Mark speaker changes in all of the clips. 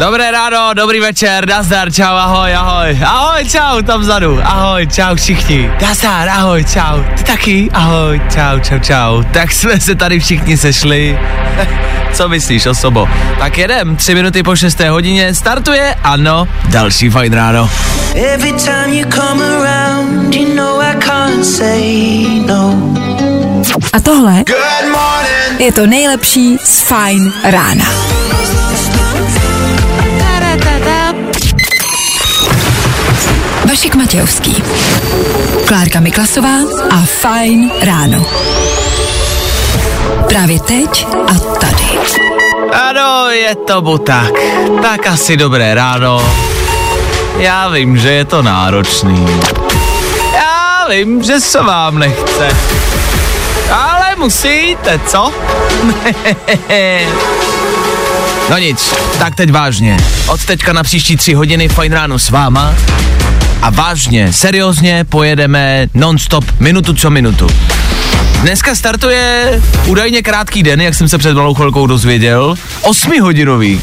Speaker 1: Dobré ráno, dobrý večer, nazdar, čau, ahoj, ahoj, ahoj, čau, tam vzadu, ahoj, čau všichni, nazdar, ahoj, čau, ty taky, ahoj, čau, čau, čau, tak jsme se tady všichni sešli, co myslíš, osobo? Tak jedem, tři minuty po šesté hodině, startuje, ano, další fajn ráno.
Speaker 2: Every time you come around, you know I can't say no.
Speaker 3: A tohle je to nejlepší z Fajn rána. Vašek Matějovský, Klárka Miklasová a Fajn ráno. Právě teď a tady.
Speaker 1: Ano, je tomu tak, tak asi dobré ráno, já vím, že je to náročný, já vím, že se vám nechce, ale musíte, co? No nic, tak teď vážně. Od teďka na příští tři hodiny fajn ráno s váma a vážně, seriózně pojedeme non-stop, minutu co minutu. Dneska startuje údajně krátký den, jak jsem se před malou chvilkou dozvěděl, osmihodinový.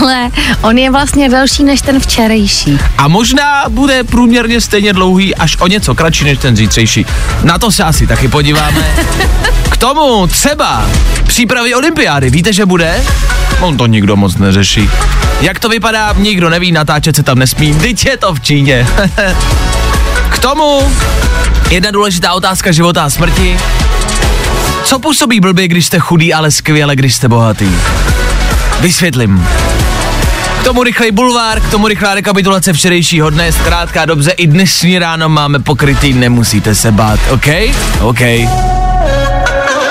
Speaker 4: Ale on je vlastně delší než ten včerejší.
Speaker 1: A možná bude průměrně stejně dlouhý, až o něco kratší než ten zítřejší. Na to se asi taky podíváme. Tomu třeba přípravy olympiády. Víte, že bude? On to nikdo moc neřeší. Jak to vypadá, nikdo neví, natáčet se tam nesmí. Vždyť je to v Číně. K tomu jedna důležitá otázka života a smrti. Co působí blbě, když jste chudý, ale skvěle, když jste bohatý? Vysvětlím. K tomu rychlej bulvár, k tomu rychlá rekapitulace včerejšího dne, zkrátka dobře, i dnešní ráno máme pokrytý, nemusíte se bát, OK? OK.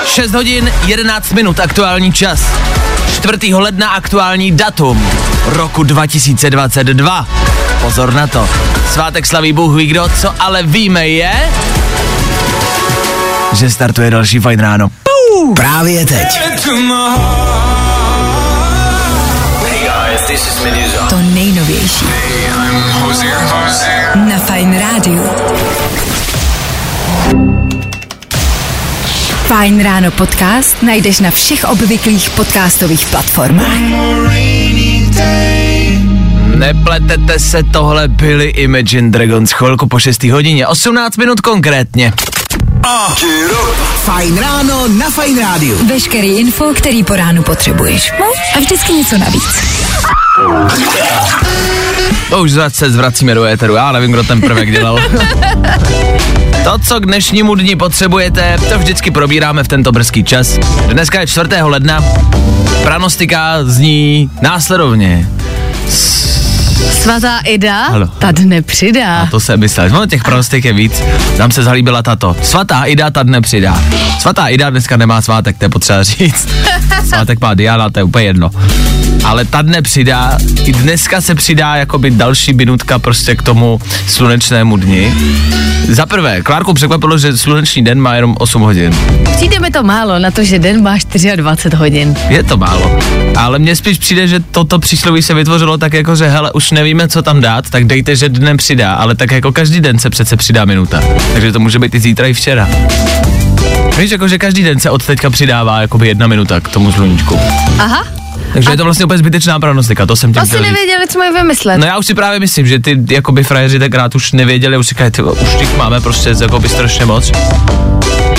Speaker 1: 6 hodin, 11 minut, aktuální čas. 4. ledna aktuální datum roku 2022. Pozor na to. Svátek slaví Bůh ví kdo, co ale víme je, že startuje další fajn ráno.
Speaker 5: Právě teď.
Speaker 3: To nejnovější. Na Fajn rádiu. Fajn ráno podcast najdeš na všech obvyklých podcastových platformách.
Speaker 1: Nepletete se, tohle byli Imagine Dragons chvilku po 6. hodině, 18 minut konkrétně.
Speaker 5: Fajn ráno na Fajn rádiu.
Speaker 3: Veškerý info, který po ránu potřebuješ. No a vždycky něco navíc.
Speaker 1: To už zase zvracíme do éteru, já nevím, kdo ten prvek dělal. To, co k dnešnímu dni potřebujete, to vždycky probíráme v tento brzký čas. Dneska je 4. ledna, pranostika zní následovně.
Speaker 4: Svatá Ida
Speaker 1: Halo.
Speaker 4: ta dne přidá.
Speaker 1: A to se myslel. No, těch pranostik je víc. Nám se zalíbila tato. Svatá Ida ta dne přidá. Svatá Ida dneska nemá svátek, to je potřeba říct. Svátek má Diana, to je úplně jedno. Ale ta dne přidá, i dneska se přidá jakoby další minutka prostě k tomu slunečnému dni. Za prvé, Klárku překvapilo, že sluneční den má jenom 8 hodin.
Speaker 4: Přijde mi to málo na to, že den má 24 hodin.
Speaker 1: Je to málo. Ale mně spíš přijde, že toto přísloví se vytvořilo tak jako, že hele, už nevíme, co tam dát, tak dejte, že dnem přidá, ale tak jako každý den se přece přidá minuta. Takže to může být i zítra, i včera. Víš, jako, že každý den se od teďka přidává jakoby jedna minuta k tomu sluníčku.
Speaker 4: Aha,
Speaker 1: Takže je to vlastně úplně zbytečná pranostika, to jsem tím
Speaker 4: to si
Speaker 1: chtěl říct.
Speaker 4: nevěděli, co mají vymyslet.
Speaker 1: No já už si právě myslím, že ty jakoby frajeři tenkrát už nevěděli, už říkají, už těch máme prostě jakoby strašně moc.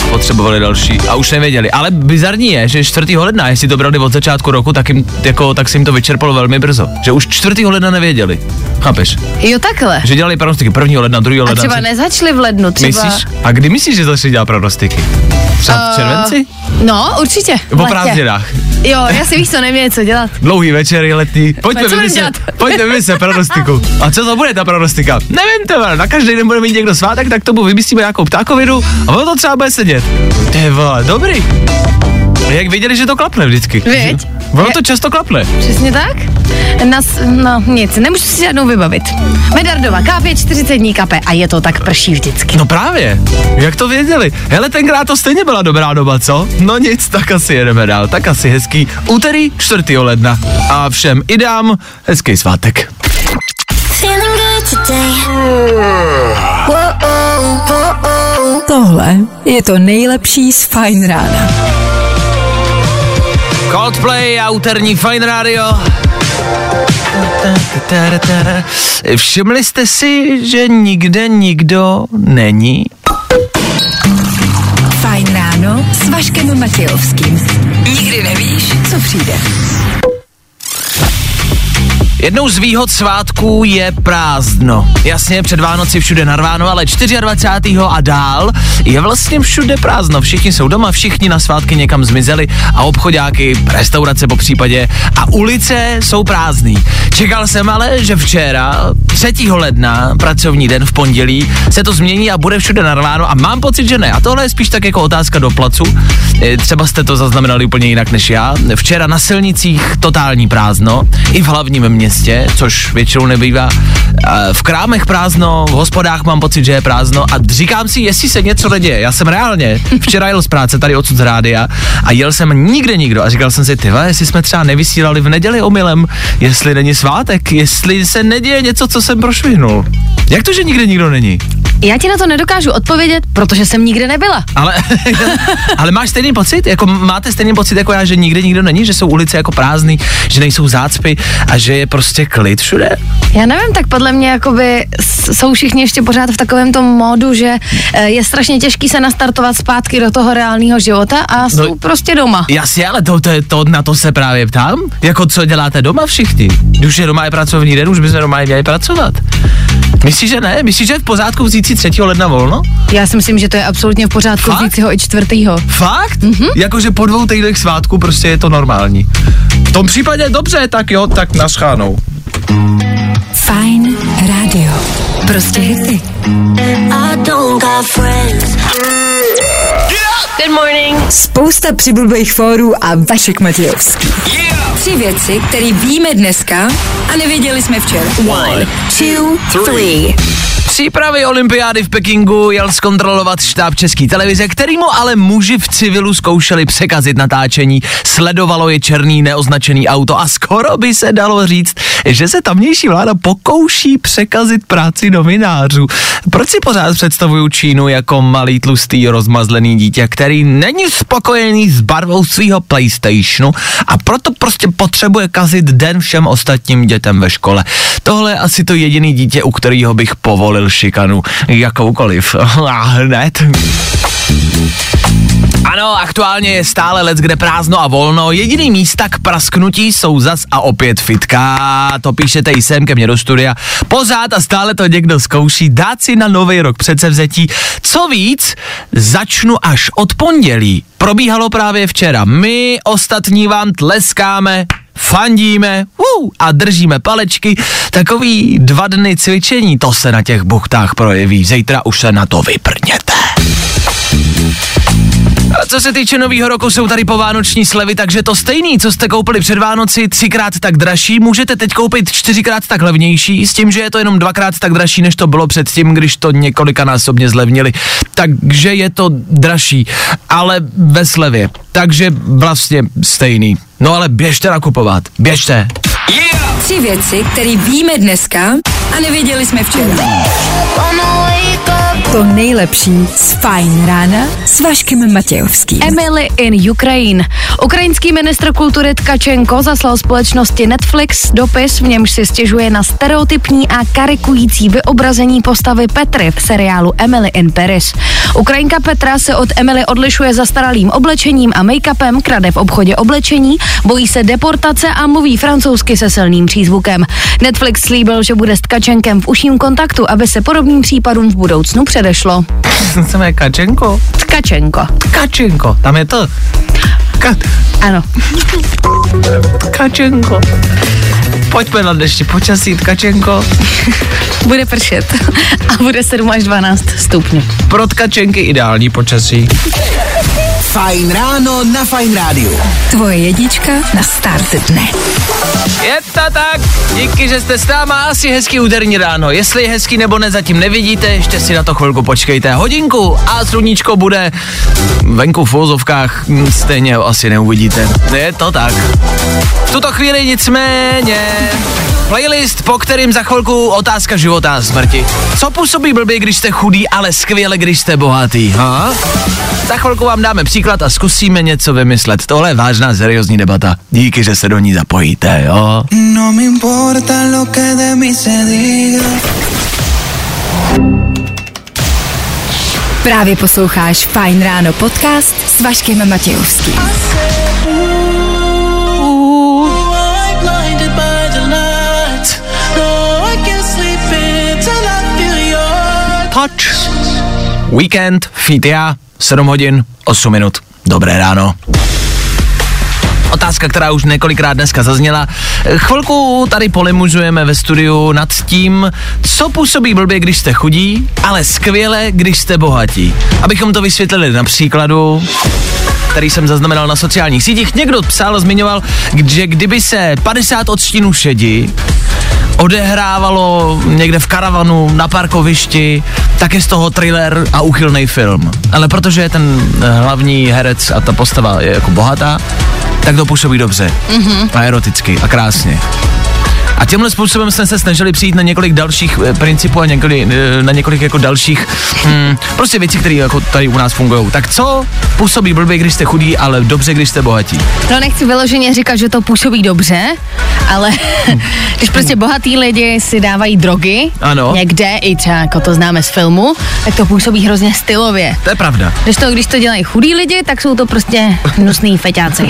Speaker 1: Potřebovali další a už nevěděli. Ale bizarní je, že 4. ledna, jestli to brali od začátku roku, tak, jim, jako, tak se jim to vyčerpalo velmi brzo. Že už 4. ledna nevěděli. Chápeš?
Speaker 4: Jo, takhle.
Speaker 1: Že dělali pranostiky 1. ledna, 2.
Speaker 4: A
Speaker 1: ledna.
Speaker 4: třeba
Speaker 1: tři-
Speaker 4: nezačali v lednu, třeba...
Speaker 1: Myslíš? A kdy myslíš, že začali dělat pranostiky? Třeba v
Speaker 4: Eh,
Speaker 1: červenci?
Speaker 4: No, určitě.
Speaker 1: Po prázdninách.
Speaker 4: Jo, já si víš, co neměli co dělat.
Speaker 1: Dlouhý večer je letní. Pojďme vymyslet, pojďme vymyslet pranostiku. A co to bude ta pranostika? Nevím, to na každý den bude mít někdo svátek, tak tomu vymyslíme nějakou ptákovinu a ono to třeba bude sedět. Ty vole, dobrý. Jak věděli, že to klapne vždycky.
Speaker 4: Viď?
Speaker 1: Ono to často klapne.
Speaker 4: Přesně tak? Nas, no nic, nemůžu si žádnou vybavit. Medardova, kápě 40 dní kape a je to tak prší vždycky.
Speaker 1: No právě, jak to věděli? Hele, tenkrát to stejně byla dobrá doba, co? No nic, tak asi jedeme dál, tak asi hezký úterý 4. ledna. A všem i dám hezký svátek.
Speaker 3: Tohle je to nejlepší z Fine Rána.
Speaker 1: Coldplay a úterní Fine Radio. Všimli jste si, že nikde nikdo není?
Speaker 3: Fajn ráno s Vaškem Matějovským. Nikdy nevíš, co přijde.
Speaker 1: Jednou z výhod svátků je prázdno. Jasně, před Vánoci všude narváno, ale 24. a dál je vlastně všude prázdno. Všichni jsou doma, všichni na svátky někam zmizeli a obchodáky, restaurace po případě a ulice jsou prázdný. Čekal jsem ale, že včera, 3. ledna, pracovní den v pondělí, se to změní a bude všude narváno a mám pocit, že ne. A tohle je spíš tak jako otázka do placu. E, Třeba jste to zaznamenali úplně jinak než já. Včera na silnicích totální prázdno, i v hlavním městě, což většinou nebývá. V krámech prázdno, v hospodách mám pocit, že je prázdno a říkám si, jestli se něco neděje. Já jsem reálně včera jel z práce tady odsud z rádia a jel jsem nikde nikdo a říkal jsem si, ty jestli jsme třeba nevysílali v neděli omylem, jestli není svátek, jestli se neděje něco, co jsem prošvihnul. Jak to, že nikde nikdo není?
Speaker 4: Já ti na to nedokážu odpovědět, protože jsem nikde nebyla.
Speaker 1: Ale, ale máš stejný pocit? Jako máte stejný pocit jako já, že nikde nikdo není, že jsou ulice jako prázdný, že nejsou zácpy a že je prostě klid všude?
Speaker 4: Já nevím, tak podle mě jakoby jsou všichni ještě pořád v takovém tom módu, že eh, je strašně těžký se nastartovat zpátky do toho reálného života a jsou
Speaker 1: No,
Speaker 4: prostě doma.
Speaker 1: Jasně, ale to, to, to, na to se právě ptám. Jako co děláte doma všichni? Když je doma je pracovní den, už bychom doma měli pracovat. Myslíš, že ne? Myslíš, že je v pořádku vzít si 3. ledna volno?
Speaker 4: Já si myslím, že to je absolutně v pořádku
Speaker 1: Fakt?
Speaker 4: vzít si ho i čtvrtýho.
Speaker 1: Fakt? Mm-hmm. Jakože po dvou týdnech svátku prostě je to normální. V tom případě dobře, tak jo, tak naschánou.
Speaker 3: Fajn rádio. Prostě hity.
Speaker 6: I don't got friends.
Speaker 4: Good morning.
Speaker 3: Spousta přibulbých fórů a Vašek Matějovský. Tři věci, které víme dneska a nevěděli jsme včera. One, two, three.
Speaker 1: Přípravy olympiády v Pekingu jel zkontrolovat štáb české televize, kterýmu ale muži v civilu zkoušeli překazit natáčení. Sledovalo je černý neoznačený auto a skoro by se dalo říct, že se tamnější vláda pokouší překazit práci novinářů. Proč si pořád představuju Čínu jako malý tlustý rozmazlený dítě, který není spokojený s barvou svého PlayStationu a proto prostě potřebuje kazit den všem ostatním dětem ve škole. Tohle je asi to jediný dítě, u kterého bych povolil šikanu, jakoukoliv. A hned. Ano, aktuálně je stále let, kde prázdno a volno. Jediný místa k prasknutí jsou zas a opět fitka. To píšete i sem ke mně do studia. Pořád a stále to někdo zkouší dát si na nový rok předsevzetí. Co víc, začnu až od pondělí. Probíhalo právě včera. My ostatní vám tleskáme, fandíme uh, a držíme palečky. Takový dva dny cvičení, to se na těch buchtách projeví. Zítra už se na to vyprněte. A co se týče nového roku, jsou tady povánoční slevy, takže to stejný, co jste koupili před Vánoci, třikrát tak dražší, můžete teď koupit čtyřikrát tak levnější, s tím, že je to jenom dvakrát tak dražší, než to bylo předtím, když to několikanásobně zlevnili. Takže je to dražší, ale ve slevě. Takže vlastně stejný. No ale běžte nakupovat, běžte.
Speaker 3: Tři věci, které víme dneska a nevěděli jsme včera. To nejlepší z Fajn rána s Vaškem Matějovským.
Speaker 4: Emily in Ukraine. Ukrajinský ministr kultury Tkačenko zaslal společnosti Netflix dopis, v němž si stěžuje na stereotypní a karikující vyobrazení postavy Petry v seriálu Emily in Paris. Ukrajinka Petra se od Emily odlišuje zastaralým oblečením a make-upem, krade v obchodě oblečení, bojí se deportace a mluví francouzsky se silným přízvukem. Netflix slíbil, že bude s Tkačenkem v užším kontaktu, aby se podobným případům v budoucnu předešlo.
Speaker 1: Jsem je Kačenko?
Speaker 4: Tkačenko.
Speaker 1: Kačenko, tam je to. Ka-
Speaker 4: Ano.
Speaker 1: Kačenko. Pojďme na dnešní počasí, Tkačenko.
Speaker 4: Bude pršet a bude 7 až 12 stupňů.
Speaker 1: Pro Tkačenky ideální počasí.
Speaker 5: Fajn ráno na Fajn rádiu.
Speaker 3: Tvoje jednička na start dne.
Speaker 1: Je to tak, díky, že jste s náma, asi hezký úterní ráno. Jestli je hezký nebo ne, zatím nevidíte, ještě si na to chvilku počkejte. Hodinku a sluníčko bude venku v vozovkách, hm, stejně ho asi neuvidíte. Je to tak. V tuto chvíli nicméně playlist, po kterým za chvilku otázka života a smrti. Co působí blbě, když jste chudý, ale skvěle, když jste bohatý, ha? Za chvilku vám dáme příklad a zkusíme něco vymyslet. Tohle je vážná, seriózní debata. Díky, že se do ní zapojíte, jo?
Speaker 2: No me importa lo que de mí se diga.
Speaker 3: Právě posloucháš Fajn ráno podcast s Vaškem Matějovským.
Speaker 1: Weekend, feed já, 7 hodin, 8 minut. Dobré ráno. Otázka, která už několikrát dneska zazněla. Chvilku tady polemuzujeme ve studiu nad tím, co působí blbě, když jste chudí, ale skvěle, když jste bohatí. Abychom to vysvětlili na příkladu, který jsem zaznamenal na sociálních sítích. Někdo psal, zmiňoval, že kdyby se 50 odstínů šedi odehrávalo někde v karavanu, na parkovišti, tak je z toho thriller a úchylný film. Ale protože ten eh, hlavní herec a ta postava je jako bohatá, tak to působí dobře. Mm-hmm. A eroticky a krásně. A tímhle způsobem jsme se snažili přijít na několik dalších eh, principů a několik, eh, na několik jako dalších hm, prostě věcí, které jako tady u nás fungují. Tak co působí blbě, když jste chudí, ale dobře, když jste bohatí?
Speaker 4: No nechci vyloženě říkat, že to působí dobře, ale když prostě bohatý lidi si dávají drogy,
Speaker 1: Ano.
Speaker 4: někde, i třeba jako to známe z filmu, tak to působí hrozně stylově.
Speaker 1: To je pravda.
Speaker 4: Když to, když to dělají chudí lidi, tak jsou to prostě hnusný feťáci.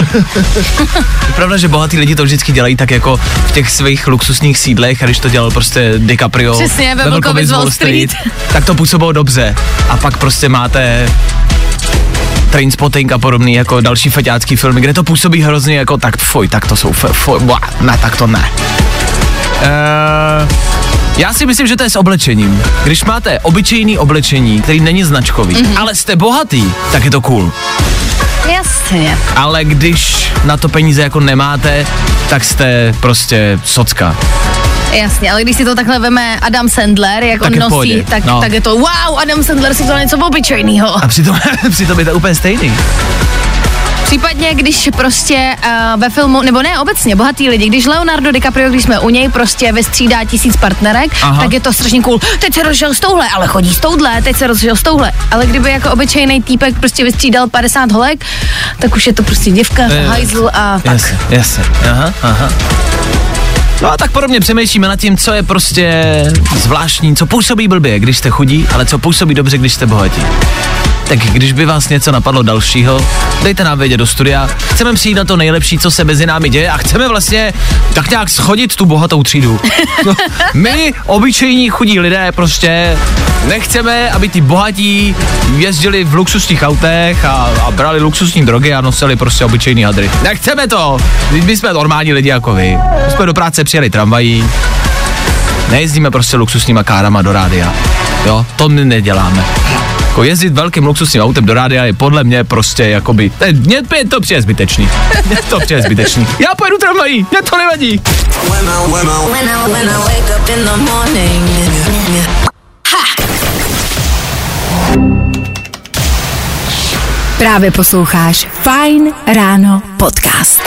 Speaker 1: Je pravda, že bohatí lidi to vždycky dělají tak jako v těch svých luxusních sídlech a když to dělal prostě DiCaprio
Speaker 4: Přesně, ve Vlkovi z Wall Street.
Speaker 1: tak to působilo dobře. A pak prostě máte Trainspotting a podobný jako další feťácký filmy, kde to působí hrozně jako tak fuj, tak to jsou f- fuj, buah, ne, tak to ne. Uh, já si myslím, že to je s oblečením. Když máte obyčejný oblečení, který není značkový, mm-hmm. ale jste bohatý, tak je to cool.
Speaker 4: Jasně.
Speaker 1: Ale když na to peníze jako nemáte, tak jste prostě socka.
Speaker 4: Jasně, ale když si to takhle veme Adam Sandler, jak
Speaker 1: Tak
Speaker 4: on nosí,
Speaker 1: pohodě,
Speaker 4: tak,
Speaker 1: no.
Speaker 4: tak je to wow, Adam Sandler si vzal něco obyčejného.
Speaker 1: A přitom, přitom je to úplně stejný.
Speaker 4: Případně, když prostě uh, ve filmu, nebo ne obecně, bohatý lidi, když Leonardo DiCaprio, když jsme u něj, prostě vystřídá tisíc partnerek,
Speaker 1: Aha.
Speaker 4: tak je to strašně cool. Teď se rozšel s touhle, ale chodí s touhle, teď se rozšel s touhle. Ale kdyby jako obyčejný týpek prostě vystřídal 50 holek, tak už je to prostě děvka, hajzl a tak.
Speaker 1: Jasně, jasně. Aha, aha. No a tak podobně přemýšlíme nad tím, co je prostě zvláštní, co působí blbě, když jste chudí, ale co působí dobře, když jste bohatí. Tak když by vás něco napadlo dalšího, dejte nám vědět do studia. Chceme přijít na to nejlepší, co se mezi námi děje a chceme vlastně tak nějak schodit tu bohatou třídu. No, My, obyčejní chudí lidé, prostě nechceme, aby ty bohatí jezdili v luxusních autech a, a brali luxusní drogy a nosili prostě obyčejný hadry. Nechceme to! My jsme normální lidi jako vy. My jsme do práce přijeli tramvají, nejezdíme prostě luxusníma kárama do rádia. Jo, to my neděláme. Jako jezdit velkým luxusním autem do rádia je podle mě prostě jakoby, je- mně je to přijde zbytečný. Mně to přijde zbytečný. Já pojedu tramvají, mě to nevadí.
Speaker 3: Právě posloucháš Fajn ráno podcast.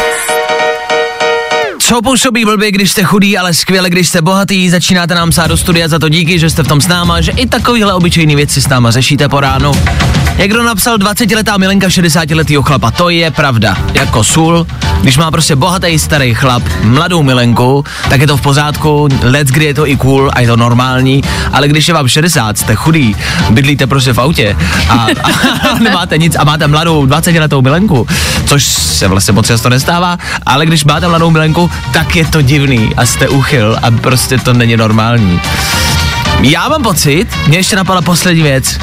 Speaker 1: Co působí blbě, když jste chudý, ale skvěle, když jste bohatý, začínáte nám psát do studia za to díky, že jste v tom s náma, že i takovýhle obyčejný věci s náma řešíte po ránu. Někdo napsal 20-letá milenka 60-letýho chlapa, to je pravda, jako sůl. Když má prostě bohatý starý chlap mladou milenku, tak je to v pořádku, let kdy je to i cool a je to normální, ale když je vám 60, jste chudý, bydlíte prostě v autě a, a nemáte nic a máte mladou 20-letou milenku, což se vlastně moc často nestává, ale když máte mladou milenku, tak je to divný a jste uchyl a prostě to není normální. Já mám pocit, mě ještě napadla poslední věc.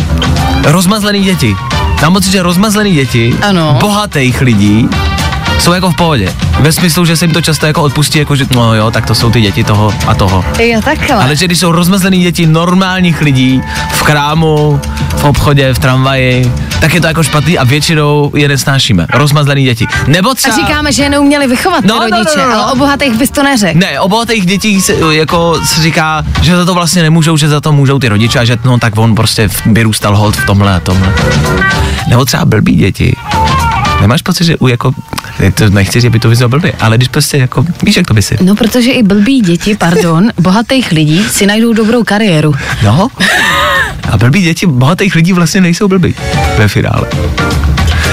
Speaker 1: Rozmazlený děti. Mám pocit, že rozmazlený děti
Speaker 4: Ano.
Speaker 1: bohatých lidí jsou jako v pohodě. Ve smyslu, že se jim to často jako odpustí, jako že no jo, tak to jsou ty děti toho a toho.
Speaker 4: Jo, takhle.
Speaker 1: Ale že když jsou rozmazlený děti normálních lidí v krámu, v obchodě, v tramvaji, tak je to jako špatný a většinou je nesnášíme. Rozmazlený děti. Nebo
Speaker 4: A
Speaker 1: třeba...
Speaker 4: říkáme, že je neuměli vychovat ty
Speaker 1: No, no, no,
Speaker 4: rodiče,
Speaker 1: no, no.
Speaker 4: ale o bohatých bys to neřekl.
Speaker 1: Ne, o bohatých dětí se, jako se říká, že za to vlastně nemůžou, že za to můžou ty rodiče a že no tak on prostě vyrůstal hold v tomhle a tomhle. Nebo třeba blbý děti. Nemáš pocit, že u jako, to nechci, že by to vyzval blbě, ale když prostě jako, víš, jak to by si.
Speaker 4: No, protože i blbí děti, pardon, bohatých lidí si najdou dobrou kariéru.
Speaker 1: No. A blbý děti bohatých lidí vlastně nejsou blbý ve finále.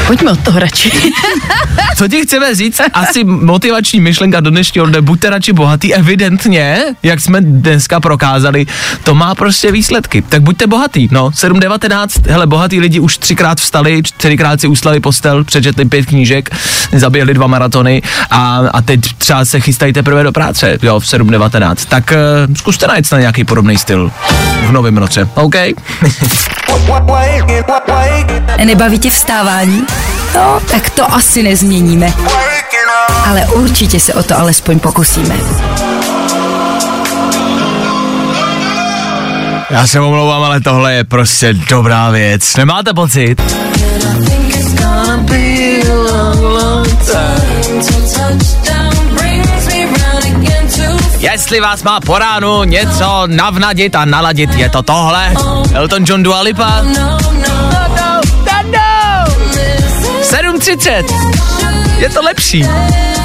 Speaker 4: Pojďme od toho radši.
Speaker 1: Co ti chceme říct? Asi motivační myšlenka do dnešního dne, buďte radši bohatý, evidentně, jak jsme dneska prokázali, to má prostě výsledky. Tak buďte bohatý, no, 7.19, hele, bohatý lidi už třikrát vstali, čtyřikrát si uslali postel, přečetli pět knížek, zaběhli dva maratony a, a teď třeba se chystají teprve do práce, jo, v 7.19. Tak uh, zkuste najít na nějaký podobný styl v novém roce, OK?
Speaker 3: Nebaví tě vstávání? No, tak to asi nezměníme. Ale určitě se o to alespoň pokusíme.
Speaker 1: Já se omlouvám, ale tohle je prostě dobrá věc. Nemáte pocit? Jestli vás má po ránu něco navnadit a naladit, je to tohle. Elton John Dua Lipa. 7.30. Je to lepší.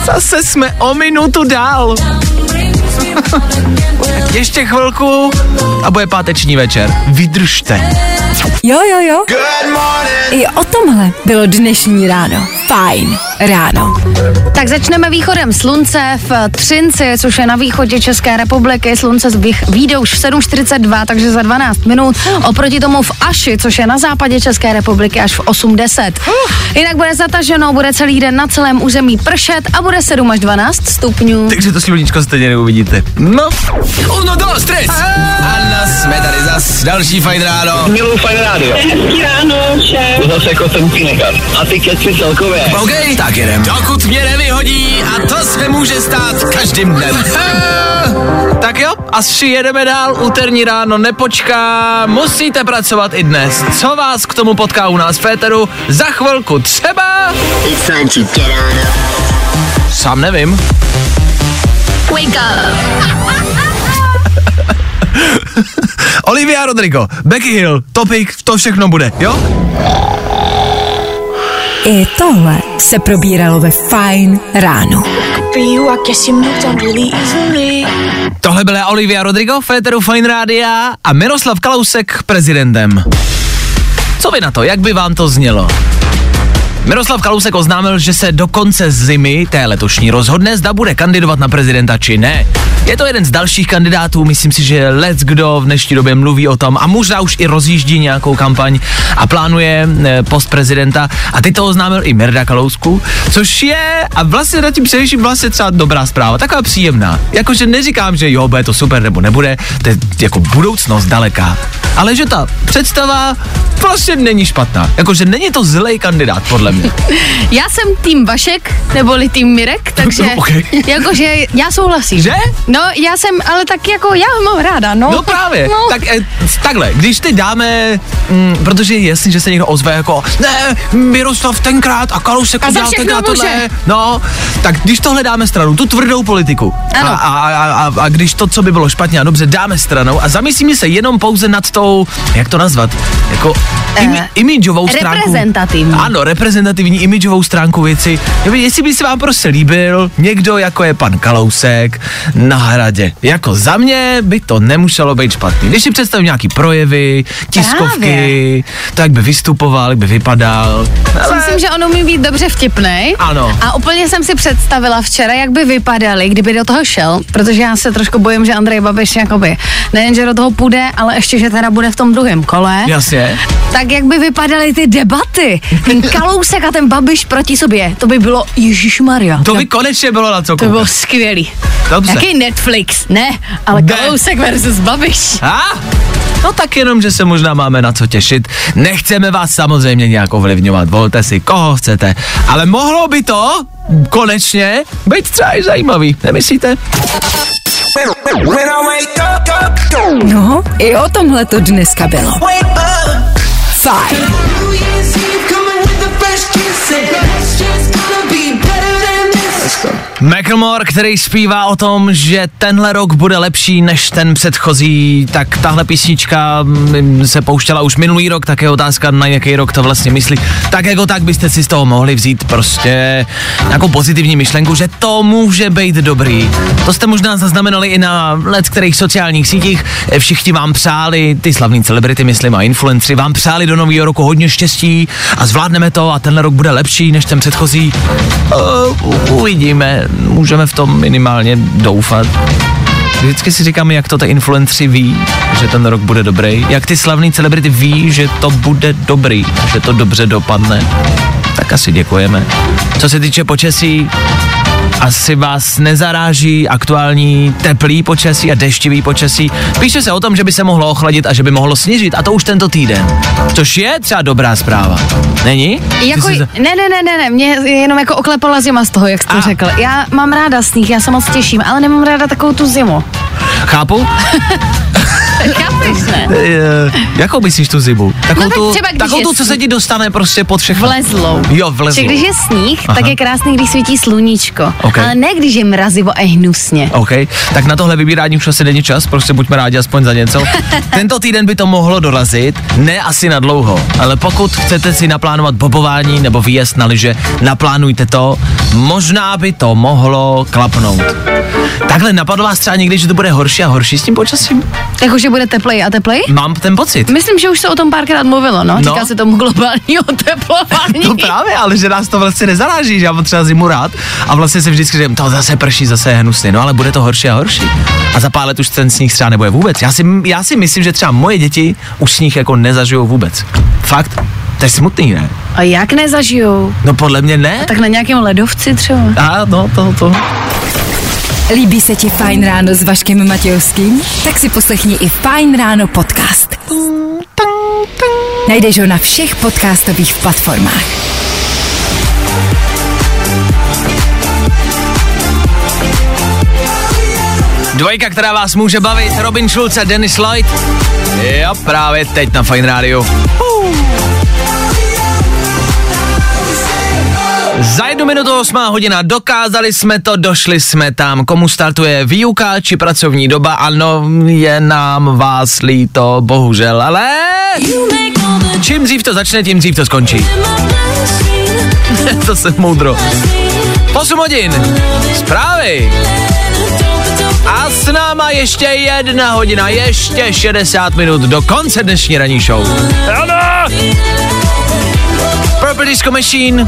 Speaker 1: Zase jsme o minutu dál. Ještě chvilku a bude páteční večer. Vydržte.
Speaker 3: Jo, jo, jo. I o tomhle bylo dnešní ráno. Fajn ráno.
Speaker 4: Tak začneme východem slunce v Třinci, což je na východě České republiky. Slunce vyjde už v 7.42, takže za 12 minut. Oproti tomu v Aši, což je na západě České republiky, až v 8.10. Jinak bude zataženo, bude celý den na celém území pršet a bude 7 až 12 stupňů.
Speaker 1: Takže to sluníčko stejně neuvidíte. No. Uno, dos, tres. Anna, jsme tady zas. Další fajn ráno.
Speaker 7: Miluji fajn rádio.
Speaker 8: Hezký ráno, šéf.
Speaker 7: To zase jako jsem. A ty keci celkově.
Speaker 1: OK, tak jedem. Dokud mě nevyhodí a to se může stát každým dnem. tak jo, asi jedeme dál, úterní ráno nepočká, musíte pracovat i dnes. Co vás k tomu potká u nás v Féteru? Za chvilku třeba... Sám nevím.
Speaker 4: Wake up!
Speaker 1: Olivia Rodrigo, Becky Hill, Topic, to všechno bude, jo?
Speaker 3: I tohle se probíralo ve Fajn ráno.
Speaker 1: Tohle byla Olivia Rodrigo, Féteru Fine Rádia a Miroslav Kalousek prezidentem. Co vy na to, jak by vám to znělo? Miroslav Kalousek oznámil, že se do konce zimy té letošní rozhodne, zda bude kandidovat na prezidenta či ne. Je to jeden z dalších kandidátů, myslím si, že let's kdo v dnešní době mluví o tom a možná už i rozjíždí nějakou kampaň a plánuje eh, post prezidenta a teď to oznámil i Mirda Kalousku, což je, a vlastně nad tím především vlastně třeba dobrá zpráva, taková příjemná. Jakože neříkám, že jo, bude to super nebo nebude, to je jako budoucnost daleká. Ale že ta představa vlastně není špatná. Jakože není to zlej kandidát, podle mě.
Speaker 4: Já jsem tým Vašek, neboli tým Mirek, takže
Speaker 1: Ok.
Speaker 4: jakože já souhlasím.
Speaker 1: Že?
Speaker 4: No, já jsem, ale tak jako já ho mám ráda, no.
Speaker 1: No právě,
Speaker 4: No.
Speaker 1: tak eh, takhle, když ty dáme, mm, protože je jasný, že se někdo ozve jako, ne, Miroslav tenkrát a Kalousek
Speaker 4: A za
Speaker 1: udělal tenkrát tohle,
Speaker 4: může.
Speaker 1: no, tak když tohle dáme stranou, tu tvrdou politiku, a,
Speaker 4: Ano.
Speaker 1: a, a, a, a když to, co by bylo špatně a dobře, dáme stranou a zamyslíme se jenom pouze nad tou, jak to nazvat, jako imi,
Speaker 4: Eh,
Speaker 1: imidžovou stránku.
Speaker 4: reprezentativní.
Speaker 1: Ano, reprezentativní imidžovou stránku věci. Jestli by se vám prostě líbil někdo, jako je pan Kalousek na hradě. Jako za mě by to nemuselo být špatný. Když si představím nějaký projevy, tiskovky,
Speaker 4: Právě.
Speaker 1: to jak by vystupoval, jak by vypadal.
Speaker 4: Si Myslím, že on umí být dobře vtipný.
Speaker 1: Ano.
Speaker 4: A úplně jsem si představila včera, jak by vypadali, kdyby do toho šel, protože já se trošku bojím, že Andrej Babiš jakoby nejen, že do toho půjde, ale ještě, že teda bude v tom druhém kole.
Speaker 1: Jasně.
Speaker 4: Tak jak by vypadaly ty debaty? Ten Kalousek a ten Babiš proti sobě, to by bylo Ježíš Maria.
Speaker 1: To by konečně bylo na co
Speaker 4: to bylo
Speaker 1: koukat.
Speaker 4: skvělý.
Speaker 1: Dobře.
Speaker 4: Jaký Netflix? Ne, ale
Speaker 1: Ne.
Speaker 4: Kalousek versus Babiš.
Speaker 1: A? No tak jenom, že se možná máme na co těšit. Nechceme vás samozřejmě nějak ovlivňovat, volte si koho chcete, ale mohlo by to konečně být třeba i zajímavý, nemyslíte?
Speaker 3: No, i o tomhle to dneska bylo. Fajn. kissing. It's just gonna be better than this. Let's go.
Speaker 1: Macklemore, který zpívá o tom, že tenhle rok bude lepší než ten předchozí, tak tahle písnička mm, se pouštěla už minulý rok, tak je otázka, na jaký rok to vlastně myslí. Tak jako tak byste si z toho mohli vzít prostě nějakou pozitivní myšlenku, že to může být dobrý. To jste možná zaznamenali i na let kterých sociálních sítích. Všichni vám přáli, ty slavní celebrity, myslím, a influenceri vám přáli do nového roku hodně štěstí a zvládneme to a tenhle rok bude lepší než ten předchozí. Uh, uvidíme, můžeme v tom minimálně doufat. Vždycky si říkám, jak to ty influenceri ví, že ten rok bude dobrý. Jak ty slavní celebrity ví, že to bude dobrý, že to dobře dopadne. Tak asi děkujeme. Co se týče počasí, asi vás nezaráží aktuální teplý počasí a deštivý počasí. Píše se o tom, že by se mohlo ochladit a že by mohlo sněžit a to už tento týden. Což je třeba dobrá zpráva. Není?
Speaker 4: Jako,
Speaker 1: jsi
Speaker 4: ne, ne, ne, ne, ne, mě jenom jako oklepala zima z toho, jak jsi to
Speaker 1: A.
Speaker 4: řekl. Já mám ráda sníh, já se moc těším, ale nemám ráda takovou tu zimu.
Speaker 1: Chápu?
Speaker 4: Chápeš, ne?
Speaker 1: E, jakou myslíš tu zimu? Takovou,
Speaker 4: No tak
Speaker 1: tu,
Speaker 4: třeba,
Speaker 1: takovou tu, co se ti dostane prostě pod všechno.
Speaker 4: Vlezlou.
Speaker 1: Jo, vlezlou.
Speaker 4: Že když je sníh,
Speaker 1: Aha.
Speaker 4: tak je krásný, když svítí sluníčko.
Speaker 1: Ok.
Speaker 4: Ale ne, když je mrazivo a hnusně.
Speaker 1: OK, tak na tohle vybírání už asi není čas, prostě buďme rádi aspoň za něco. Tento týden by to mohlo dorazit, ne asi na dlouho, ale pokud chcete si naplánovat bobování nebo výjezd na lyže, naplánujte to, možná by to mohlo klapnout. Takhle napadlo vás třeba někdy, že to bude horší a horší s tím počasím?
Speaker 4: Jako, že bude teplej a teplej?
Speaker 1: Mám ten pocit.
Speaker 4: Myslím, že už se o tom párkrát mluvilo, no.
Speaker 1: No.
Speaker 4: Říká se tomu globální oteplování.
Speaker 1: No právě, ale že nás to vlastně nezaráží, že já mám třeba zimu rád a vlastně se vždycky říkám, to zase prší, zase je hnusný, no ale bude to horší a horší. A za pár let už ten sníh třeba nebude vůbec. Já si, já si myslím, že třeba moje děti už sníh jako nezažijou vůbec. Fakt? To je smutný, ne?
Speaker 4: A jak nezažijou?
Speaker 1: No podle mě ne.
Speaker 4: Tak na nějakém ledovci třeba.
Speaker 1: A no, to, to.
Speaker 3: Líbí se ti Fajn ráno s Vaškem Matějovským? Tak si poslechni i Fajn ráno podcast. Najdeš ho na všech podcastových platformách.
Speaker 1: Dvojka, která vás může bavit, Robin Schulz a Dennis Lloyd. Jo, právě teď na Fine Radio. Za jednu minutu osmá hodina dokázali jsme to, došli jsme tam. Komu startuje výuka či pracovní doba? Ano, je nám vás líto, bohužel, ale čím dřív to začne, tím dřív to skončí. to jsem moudro. 8 hodin. Zprávy. A s náma ještě jedna hodina, ještě 60 minut do konce dnešní ranní show. Ano! Purple Disco Machine,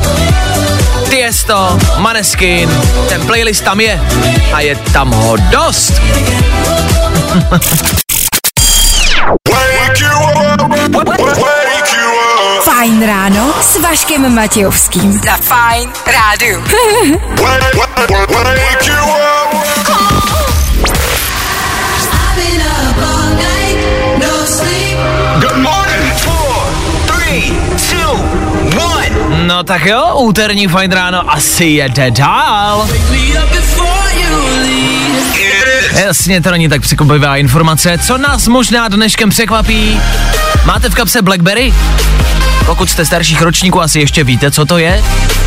Speaker 1: Tiesto, Maneskin, ten playlist tam je a je tam ho dost.
Speaker 3: Fajn ráno s Vaškem Matějovským. Za Fajn rádu.
Speaker 1: No tak jo, úterní fajn ráno asi jede dál. Jasně, to není tak překvapivá informace. Co nás možná dneškem překvapí? Máte v kapse Blackberry? Pokud jste starších ročníků, asi ještě víte, co to je.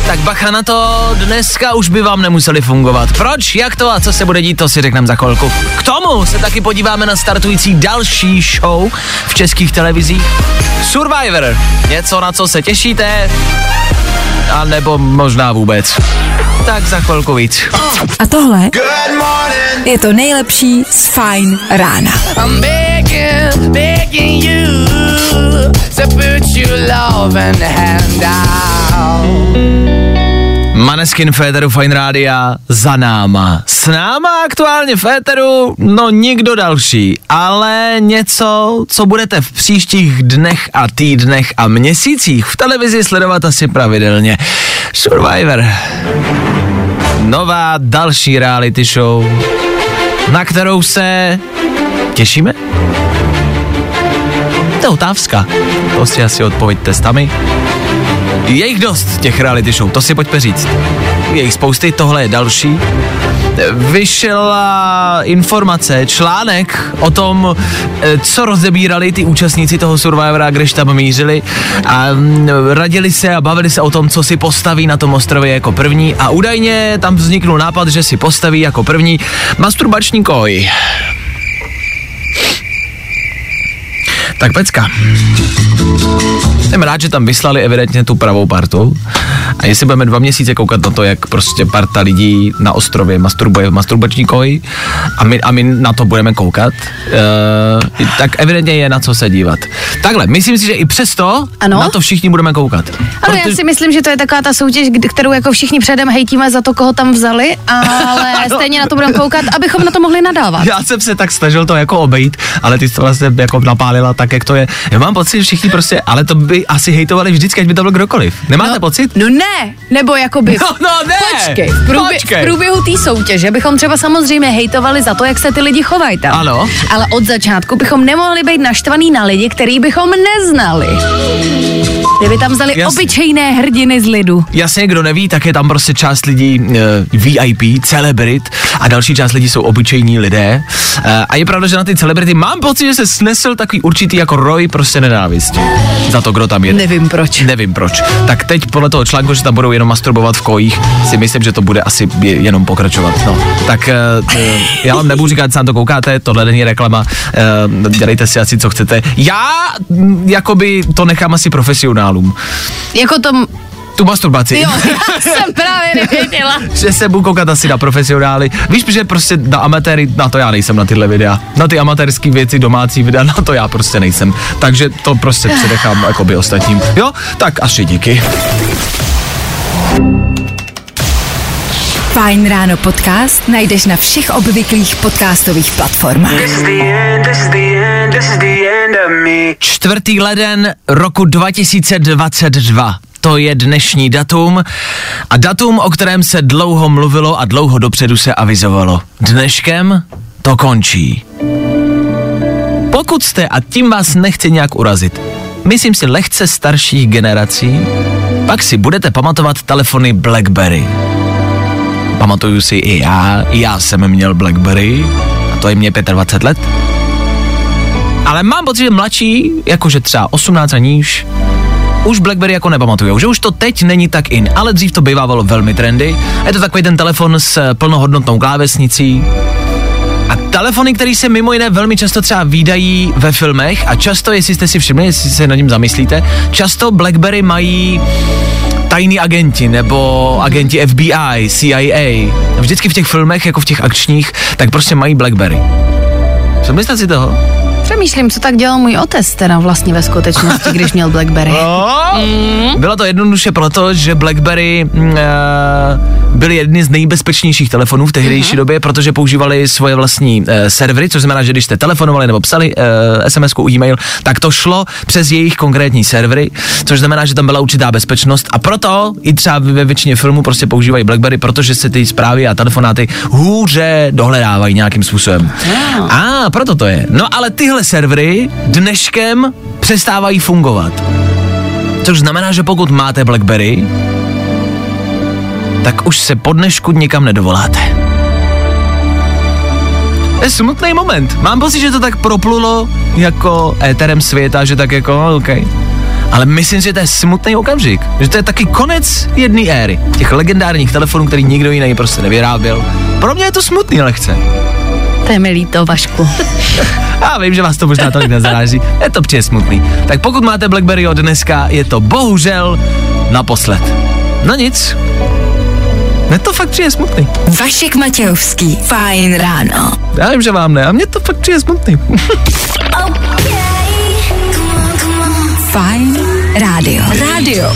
Speaker 1: Tak bacha na to, dneska už by vám nemuseli fungovat. Proč, jak to a co se bude dít, to si řekneme za chvilku. K tomu se taky podíváme na startující další show v českých televizích. Survivor. Něco, na co se těšíte? A nebo možná vůbec. Tak za chvilku víc.
Speaker 3: A tohle je to nejlepší z Fajn rána.
Speaker 9: I'm begging, begging you to put your love in the hand out.
Speaker 1: Maneskin Féteru Fine Rádia za náma. S náma aktuálně Féteru, no nikdo další, ale něco, co budete v příštích dnech a týdnech a měsících v televizi sledovat asi pravidelně. Survivor. Nová další reality show, na kterou se těšíme? To je otázka. To si asi odpověďte sami. Je jich dost, těch reality show, to si pojďme říct. Je jich spousty, tohle je další. Vyšla informace, článek o tom, eh, co rozebírali ty účastníci toho Survivora, když tam mířili a mm, radili se a bavili se o tom, co si postaví na tom ostrově jako první a údajně tam vzniknul nápad, že si postaví jako první masturbační koj. Tak pecka. Jsem rád, že tam vyslali evidentně tu pravou partu. A jestli budeme dva měsíce koukat na to, jak prostě parta lidí na ostrově masturbuje v masturbační koji a my, a my na to budeme koukat, uh, tak evidentně je na co se dívat. Takhle, myslím si, že i přesto
Speaker 4: Ano?
Speaker 1: na to všichni budeme koukat.
Speaker 4: Ale já si myslím, že to je taková ta soutěž, kterou jako všichni předem hejtíme za to, koho tam vzali, ale stejně na to budeme koukat, abychom na to mohli nadávat.
Speaker 1: Já jsem se tak snažil to jako obejít, ale ty jsi to vlastně jako napálila tak, jak to je. Já mám pocit, že všichni prostě, ale to by asi hejtovali vždycky, ať by to byl kdokoliv. Nemáte
Speaker 4: no,
Speaker 1: pocit?
Speaker 4: No ne, nebo jakoby...
Speaker 1: No, no ne!
Speaker 4: Počkej, v, průbě,
Speaker 1: Počkej.
Speaker 4: v průběhu té soutěže bychom třeba samozřejmě hejtovali za to, jak se ty lidi chovají tam.
Speaker 1: Ano.
Speaker 4: Ale od začátku bychom nemohli být naštvaný na lidi, který bychom neznali. Kdyby tam vzali
Speaker 1: Jasně.
Speaker 4: obyčejné hrdiny z lidu.
Speaker 1: Jasně, kdo neví, tak je tam prostě část lidí uh, VIP, celebrit a další část lidí jsou obyčejní lidé. Uh, a je pravda, že na ty celebrity mám pocit, že se snesl takový určitý jako roj prostě nenávisti. Za to, kdo tam je.
Speaker 4: Nevím proč.
Speaker 1: Nevím proč. Tak teď podle toho článku, že tam budou jenom masturbovat v kojích, si myslím, že to bude asi je- jenom pokračovat. No. Tak uh, já vám nebudu říkat, co na to koukáte, tohle není reklama, uh, dělejte si asi, co chcete. Já jakoby to nechám asi profesionálům.
Speaker 4: Jako tom...
Speaker 1: Tu masturbaci.
Speaker 4: Jo, já jsem právě nevěděla.
Speaker 1: že se budu koukat asi na profesionály. Víš, že prostě na amatéry, na to já nejsem na tyhle videa. Na ty amatérské věci, domácí videa, na to já prostě nejsem. Takže to prostě předechám jakoby ostatním. Jo, tak asi díky.
Speaker 3: Fajn ráno podcast najdeš na všech obvyklých podcastových platformách.
Speaker 1: Čtvrtý leden roku 2022. To je dnešní datum a datum, o kterém se dlouho mluvilo a dlouho dopředu se avizovalo. Dneškem to končí. Pokud jste, a tím vás nechci nějak urazit, myslím si lehce starších generací, pak si budete pamatovat telefony BlackBerry. Pamatuju si i já, já jsem měl BlackBerry, a to je mě 25 let. Ale mám pocit, že mladší, jakože třeba 18 a níž, už BlackBerry jako nepamatujou, že už to teď není tak in, ale dřív to bývávalo velmi trendy. Je to takový ten telefon s plnohodnotnou klávesnicí. A telefony, které se mimo jiné velmi často třeba výdají ve filmech a často, jestli jste si všimli, jestli se nad ním zamyslíte, často BlackBerry mají tajní agenti nebo agenti FBI, CIA. Vždycky v těch filmech, jako v těch akčních, tak prostě mají BlackBerry. Přemyslete si toho?
Speaker 4: Přemýšlím, co tak dělal můj otec teda vlastně ve skutečnosti, když měl Blackberry.
Speaker 1: Mm. Bylo to jednoduše proto, že BlackBerry uh, byly jedny z nejbezpečnějších telefonů v tehdejší době, protože používali svoje vlastní uh, servery, což znamená, že když jste telefonovali nebo psali uh, SMS e-mail, tak to šlo přes jejich konkrétní servery, což znamená, že tam byla určitá bezpečnost a proto i třeba ve většině filmů prostě používají BlackBerry, protože se ty zprávy a telefonáty hůře dohledávají nějakým způsobem. A proto to je. No ale tyhle servery dneškem přestávají fungovat. Což znamená, že pokud máte BlackBerry, tak už se po dnešku nikam nedovoláte. Je smutný moment. Mám pocit, že to tak proplulo jako éterem světa, že tak jako, no, OK. Ale myslím, že to je smutný okamžik. Že to je taky konec jedné éry. Těch legendárních telefonů, který nikdo jiný prostě nevyráběl. Pro mě je to smutný lehce.
Speaker 4: To je mi líto, Vašku.
Speaker 1: Já vím, že vás to možná tolik nezaráží. Je to přijde smutný. Tak pokud máte BlackBerry od dneska, je to bohužel naposled. No nic. Ne to fakt přijde smutný.
Speaker 3: Vašek Matějovský. Fajn ráno.
Speaker 1: Já vím, že vám ne, a mně to fakt přijde smutný.
Speaker 3: Fajn rádio. Rádio.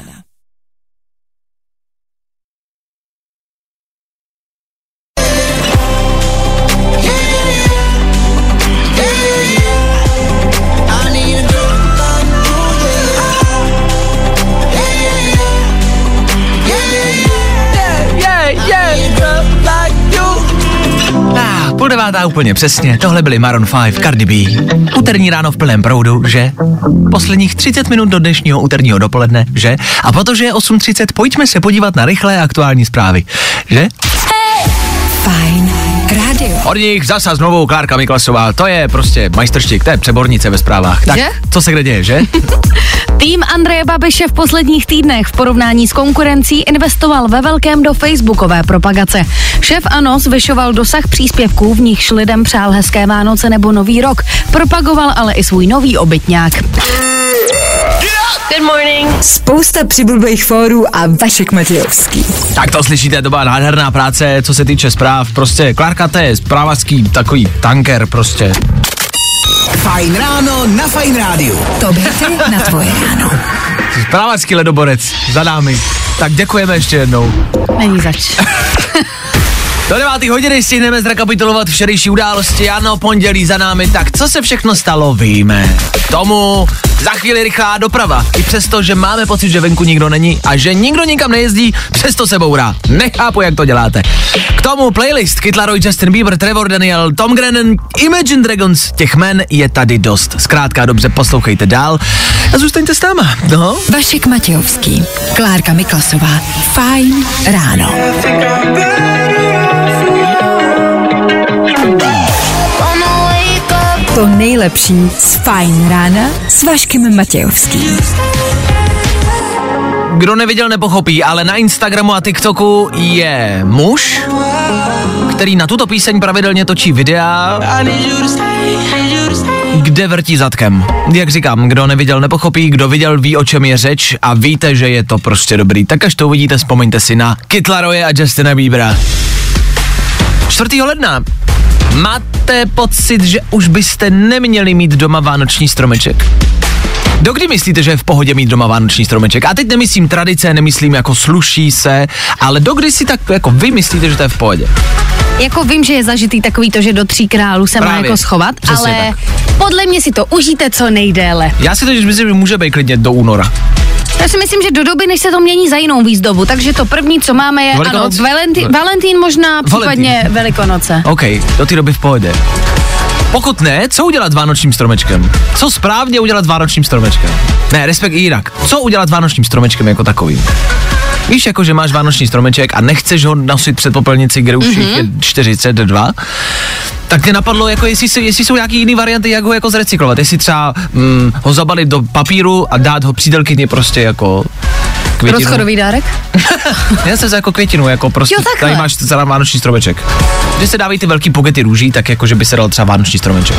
Speaker 1: Devátá úplně přesně, tohle byly Maroon 5, Cardi B. Úterní ráno v plném proudu, že? Posledních 30 minut do dnešního úterního dopoledne, že? A protože je 8.30, pojďme se podívat na rychlé aktuální zprávy, že?
Speaker 3: Fajn rádio.
Speaker 1: Od nich zasa znovu Klárka Miklasová, to je prostě majstrštík, to je přebornice ve zprávách. Tak,
Speaker 4: Že?
Speaker 1: co se kde děje, že?
Speaker 4: Tým Andreje Babiše v posledních týdnech v porovnání s konkurencí investoval ve velkém do facebookové propagace. Šéf ANO zvyšoval dosah příspěvků, v nichž lidem přál hezké Vánoce nebo Nový rok. Propagoval ale i svůj nový obytňák.
Speaker 8: Good morning.
Speaker 3: Spousta přibulbých fórů a Vašek Matějovský.
Speaker 1: Tak to slyšíte, to byla nádherná práce, co se týče zpráv. Prostě Klárka to je zprávařský takový tanker prostě.
Speaker 5: Fajn ráno na Fajn rádiu.
Speaker 3: To na tvoje ráno.
Speaker 1: Zprávařský ledoborec za námi. Tak děkujeme ještě jednou.
Speaker 4: Není zač.
Speaker 1: Do 9. hodiny stihneme zrekapitulovat včerejší události. Ano, pondělí za námi. Tak co se všechno stalo, víme. K tomu za chvíli rychlá doprava. I přesto, že máme pocit, že venku nikdo není a že nikdo nikam nejezdí, přesto se bourá. Nechápu, jak to děláte. K tomu playlist Kytlaroj, Justin Bieber, Trevor Daniel, Tom Grennan, Imagine Dragons. Těch men je tady dost. Zkrátka dobře, poslouchejte dál a zůstaňte s náma. No.
Speaker 3: Vašek Matějovský, Klárka Miklasová. Fajn ráno. To nejlepší z Fajn rána s Vaškem Matějovským.
Speaker 1: Kdo neviděl, nepochopí, ale na Instagramu a TikToku je muž, který na tuto píseň pravidelně točí videa, kde vrtí zadkem. Jak říkám, kdo neviděl, nepochopí, kdo viděl, ví, o čem je řeč a víte, že je to prostě dobrý. Tak až to uvidíte, vzpomeňte si na Kytlaroje a Justina Biebera. 4. ledna. Máte pocit, že už byste neměli mít doma vánoční stromeček? Dokdy myslíte, že je v pohodě mít doma vánoční stromeček? A teď nemyslím tradice, nemyslím jako sluší se, ale dokdy si tak jako vy myslíte, že to je v pohodě?
Speaker 4: Jako vím, že je zažitý takový to, že do tří králů se má
Speaker 1: Právě.
Speaker 4: jako schovat,
Speaker 1: Přesně
Speaker 4: ale podle mě si to užijte co nejdéle.
Speaker 1: Já si totiž myslím, že může být klidně do února.
Speaker 4: Já si myslím, že do doby, než se to mění za jinou výzdobu, takže to první, co máme, je
Speaker 1: Velikonoc?
Speaker 4: ano, Valentín, Valentín možná, případně Velikonoce.
Speaker 1: OK, do té doby v pohodě. Pokud ne, co udělat s vánočním stromečkem? Co správně udělat s vánočním stromečkem? Ne, respekt i jinak. Co udělat s vánočním stromečkem jako takovým? Víš, jako že máš vánoční stromeček a nechceš ho nosit před popelnici, kde už mm-hmm. je 42, tak mě napadlo, jako jestli, jsou- jestli jsou nějaký jiný varianty, jak ho jako zrecyklovat. Jestli třeba mm, ho zabalit do papíru a dát ho přítelkyni prostě jako květinu.
Speaker 4: Rozchodový dárek?
Speaker 1: Já se jako květinu, jako prostě
Speaker 4: Jo, takhle.
Speaker 1: tady máš celá vánoční stromeček. Když se dávají ty velký pokety růží, tak jako, že by se dal třeba vánoční stromeček.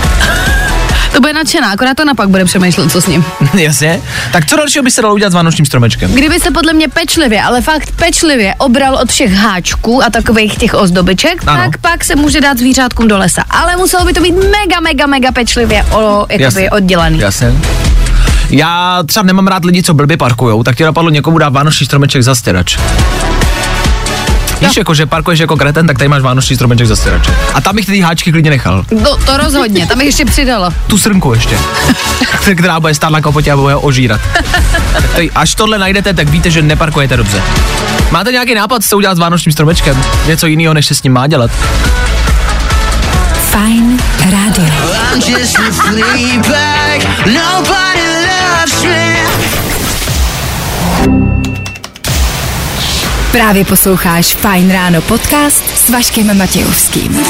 Speaker 4: To bude nadšená, akorát to napak bude přemýšlet, co s ním.
Speaker 1: Jasně? Tak co dalšího by se dalo udělat s vánočním stromečkem?
Speaker 4: Kdyby se podle mě pečlivě, ale fakt pečlivě obral od všech háčků a takových těch ozdobiček,
Speaker 1: Ano.
Speaker 4: tak pak se může dát zvířátkům do lesa. Ale muselo by to být mega, mega, mega pečlivě o, jakoby oddělaný.
Speaker 1: Jasně. Já třeba nemám rád lidi, co blbě parkujou, tak ti napadlo někomu dát vánoční stromeček za stěrač. Víš, jako, že parkuješ jako kreten, tak tady máš vánoční stromeček za stěrače. A tam bych ty háčky klidně nechal.
Speaker 4: No, to rozhodně, tam bych ještě přidalo.
Speaker 1: Tu srnku ještě. která bude stát na kapotě a bude ho ožírat. tak tady, až tohle najdete, tak víte, že neparkujete dobře. Máte nějaký nápad, co udělat s vánočním stromečkem? Něco jiného, než se s ním má dělat?
Speaker 3: Fajn rádio.
Speaker 9: I'm just a. Nobody loves me.
Speaker 3: Právě posloucháš Fajn ráno podcast s Vaškem Matějovským.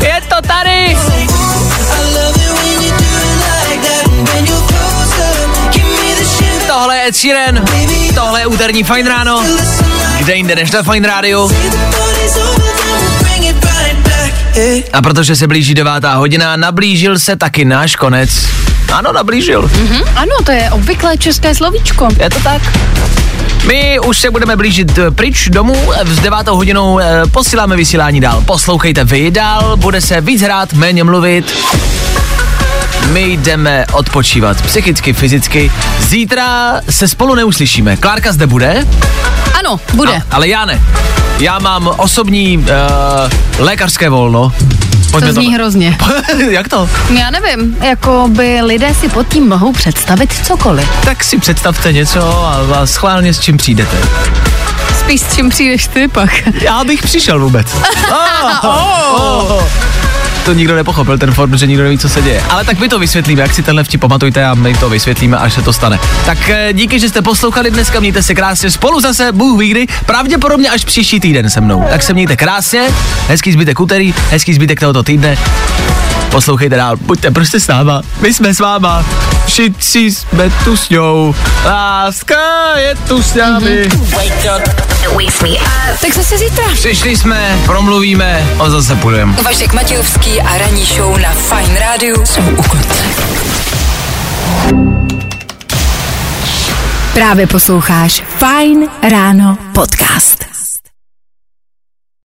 Speaker 1: Je to tady! Tohle je Ed tohle je úterní Fajn ráno, kde jinde než na Fajn rádiu. A protože se blíží devátá hodina, nablížil se taky náš konec. Ano, nablížil.
Speaker 4: Ano, to je obvyklé české slovíčko.
Speaker 1: Je to tak? My už se budeme blížit eh, pryč domů, s devátou hodinou eh, posíláme vysílání dál. Poslouchejte vy dál, bude se víc hrát, méně mluvit. My jdeme odpočívat psychicky, fyzicky. Zítra se spolu neuslyšíme. Klárka zde bude,
Speaker 4: Ano, bude.
Speaker 1: a, ale já ne. Já mám osobní uh, lékařské volno. Pojďme
Speaker 4: to zní hrozně.
Speaker 1: Jak to?
Speaker 4: Já nevím, jako by lidé si pod tím mohou představit cokoliv.
Speaker 1: Tak si představte něco a, a schválně s čím přijdete.
Speaker 4: Spíš s čím přijdeš ty pak.
Speaker 1: Já bych přišel vůbec. oh, oh. To nikdo nepochopil, ten form, že nikdo neví, co se děje. Ale tak my to vysvětlíme, jak si tenhle vtip pamatujte a my to vysvětlíme, až se to stane. Tak eh, díky, že jste poslouchali dneska, mějte se krásně spolu zase, Bůh ví kdy, pravděpodobně až příští týden se mnou. Tak se mějte krásně, hezký zbytek úterý, hezký zbytek tohoto týdne. Poslouchejte dál, buďte prostě s náma, my jsme s váma, všichni jsme tu s ňou, láska je tu s námi.
Speaker 3: Tak zase zítra.
Speaker 1: Přišli jsme, promluvíme a zase půjdeme.
Speaker 3: Vašek Matějovský a ranní show na Fine Radio jsou u konce. Právě posloucháš Fine Ráno podcast.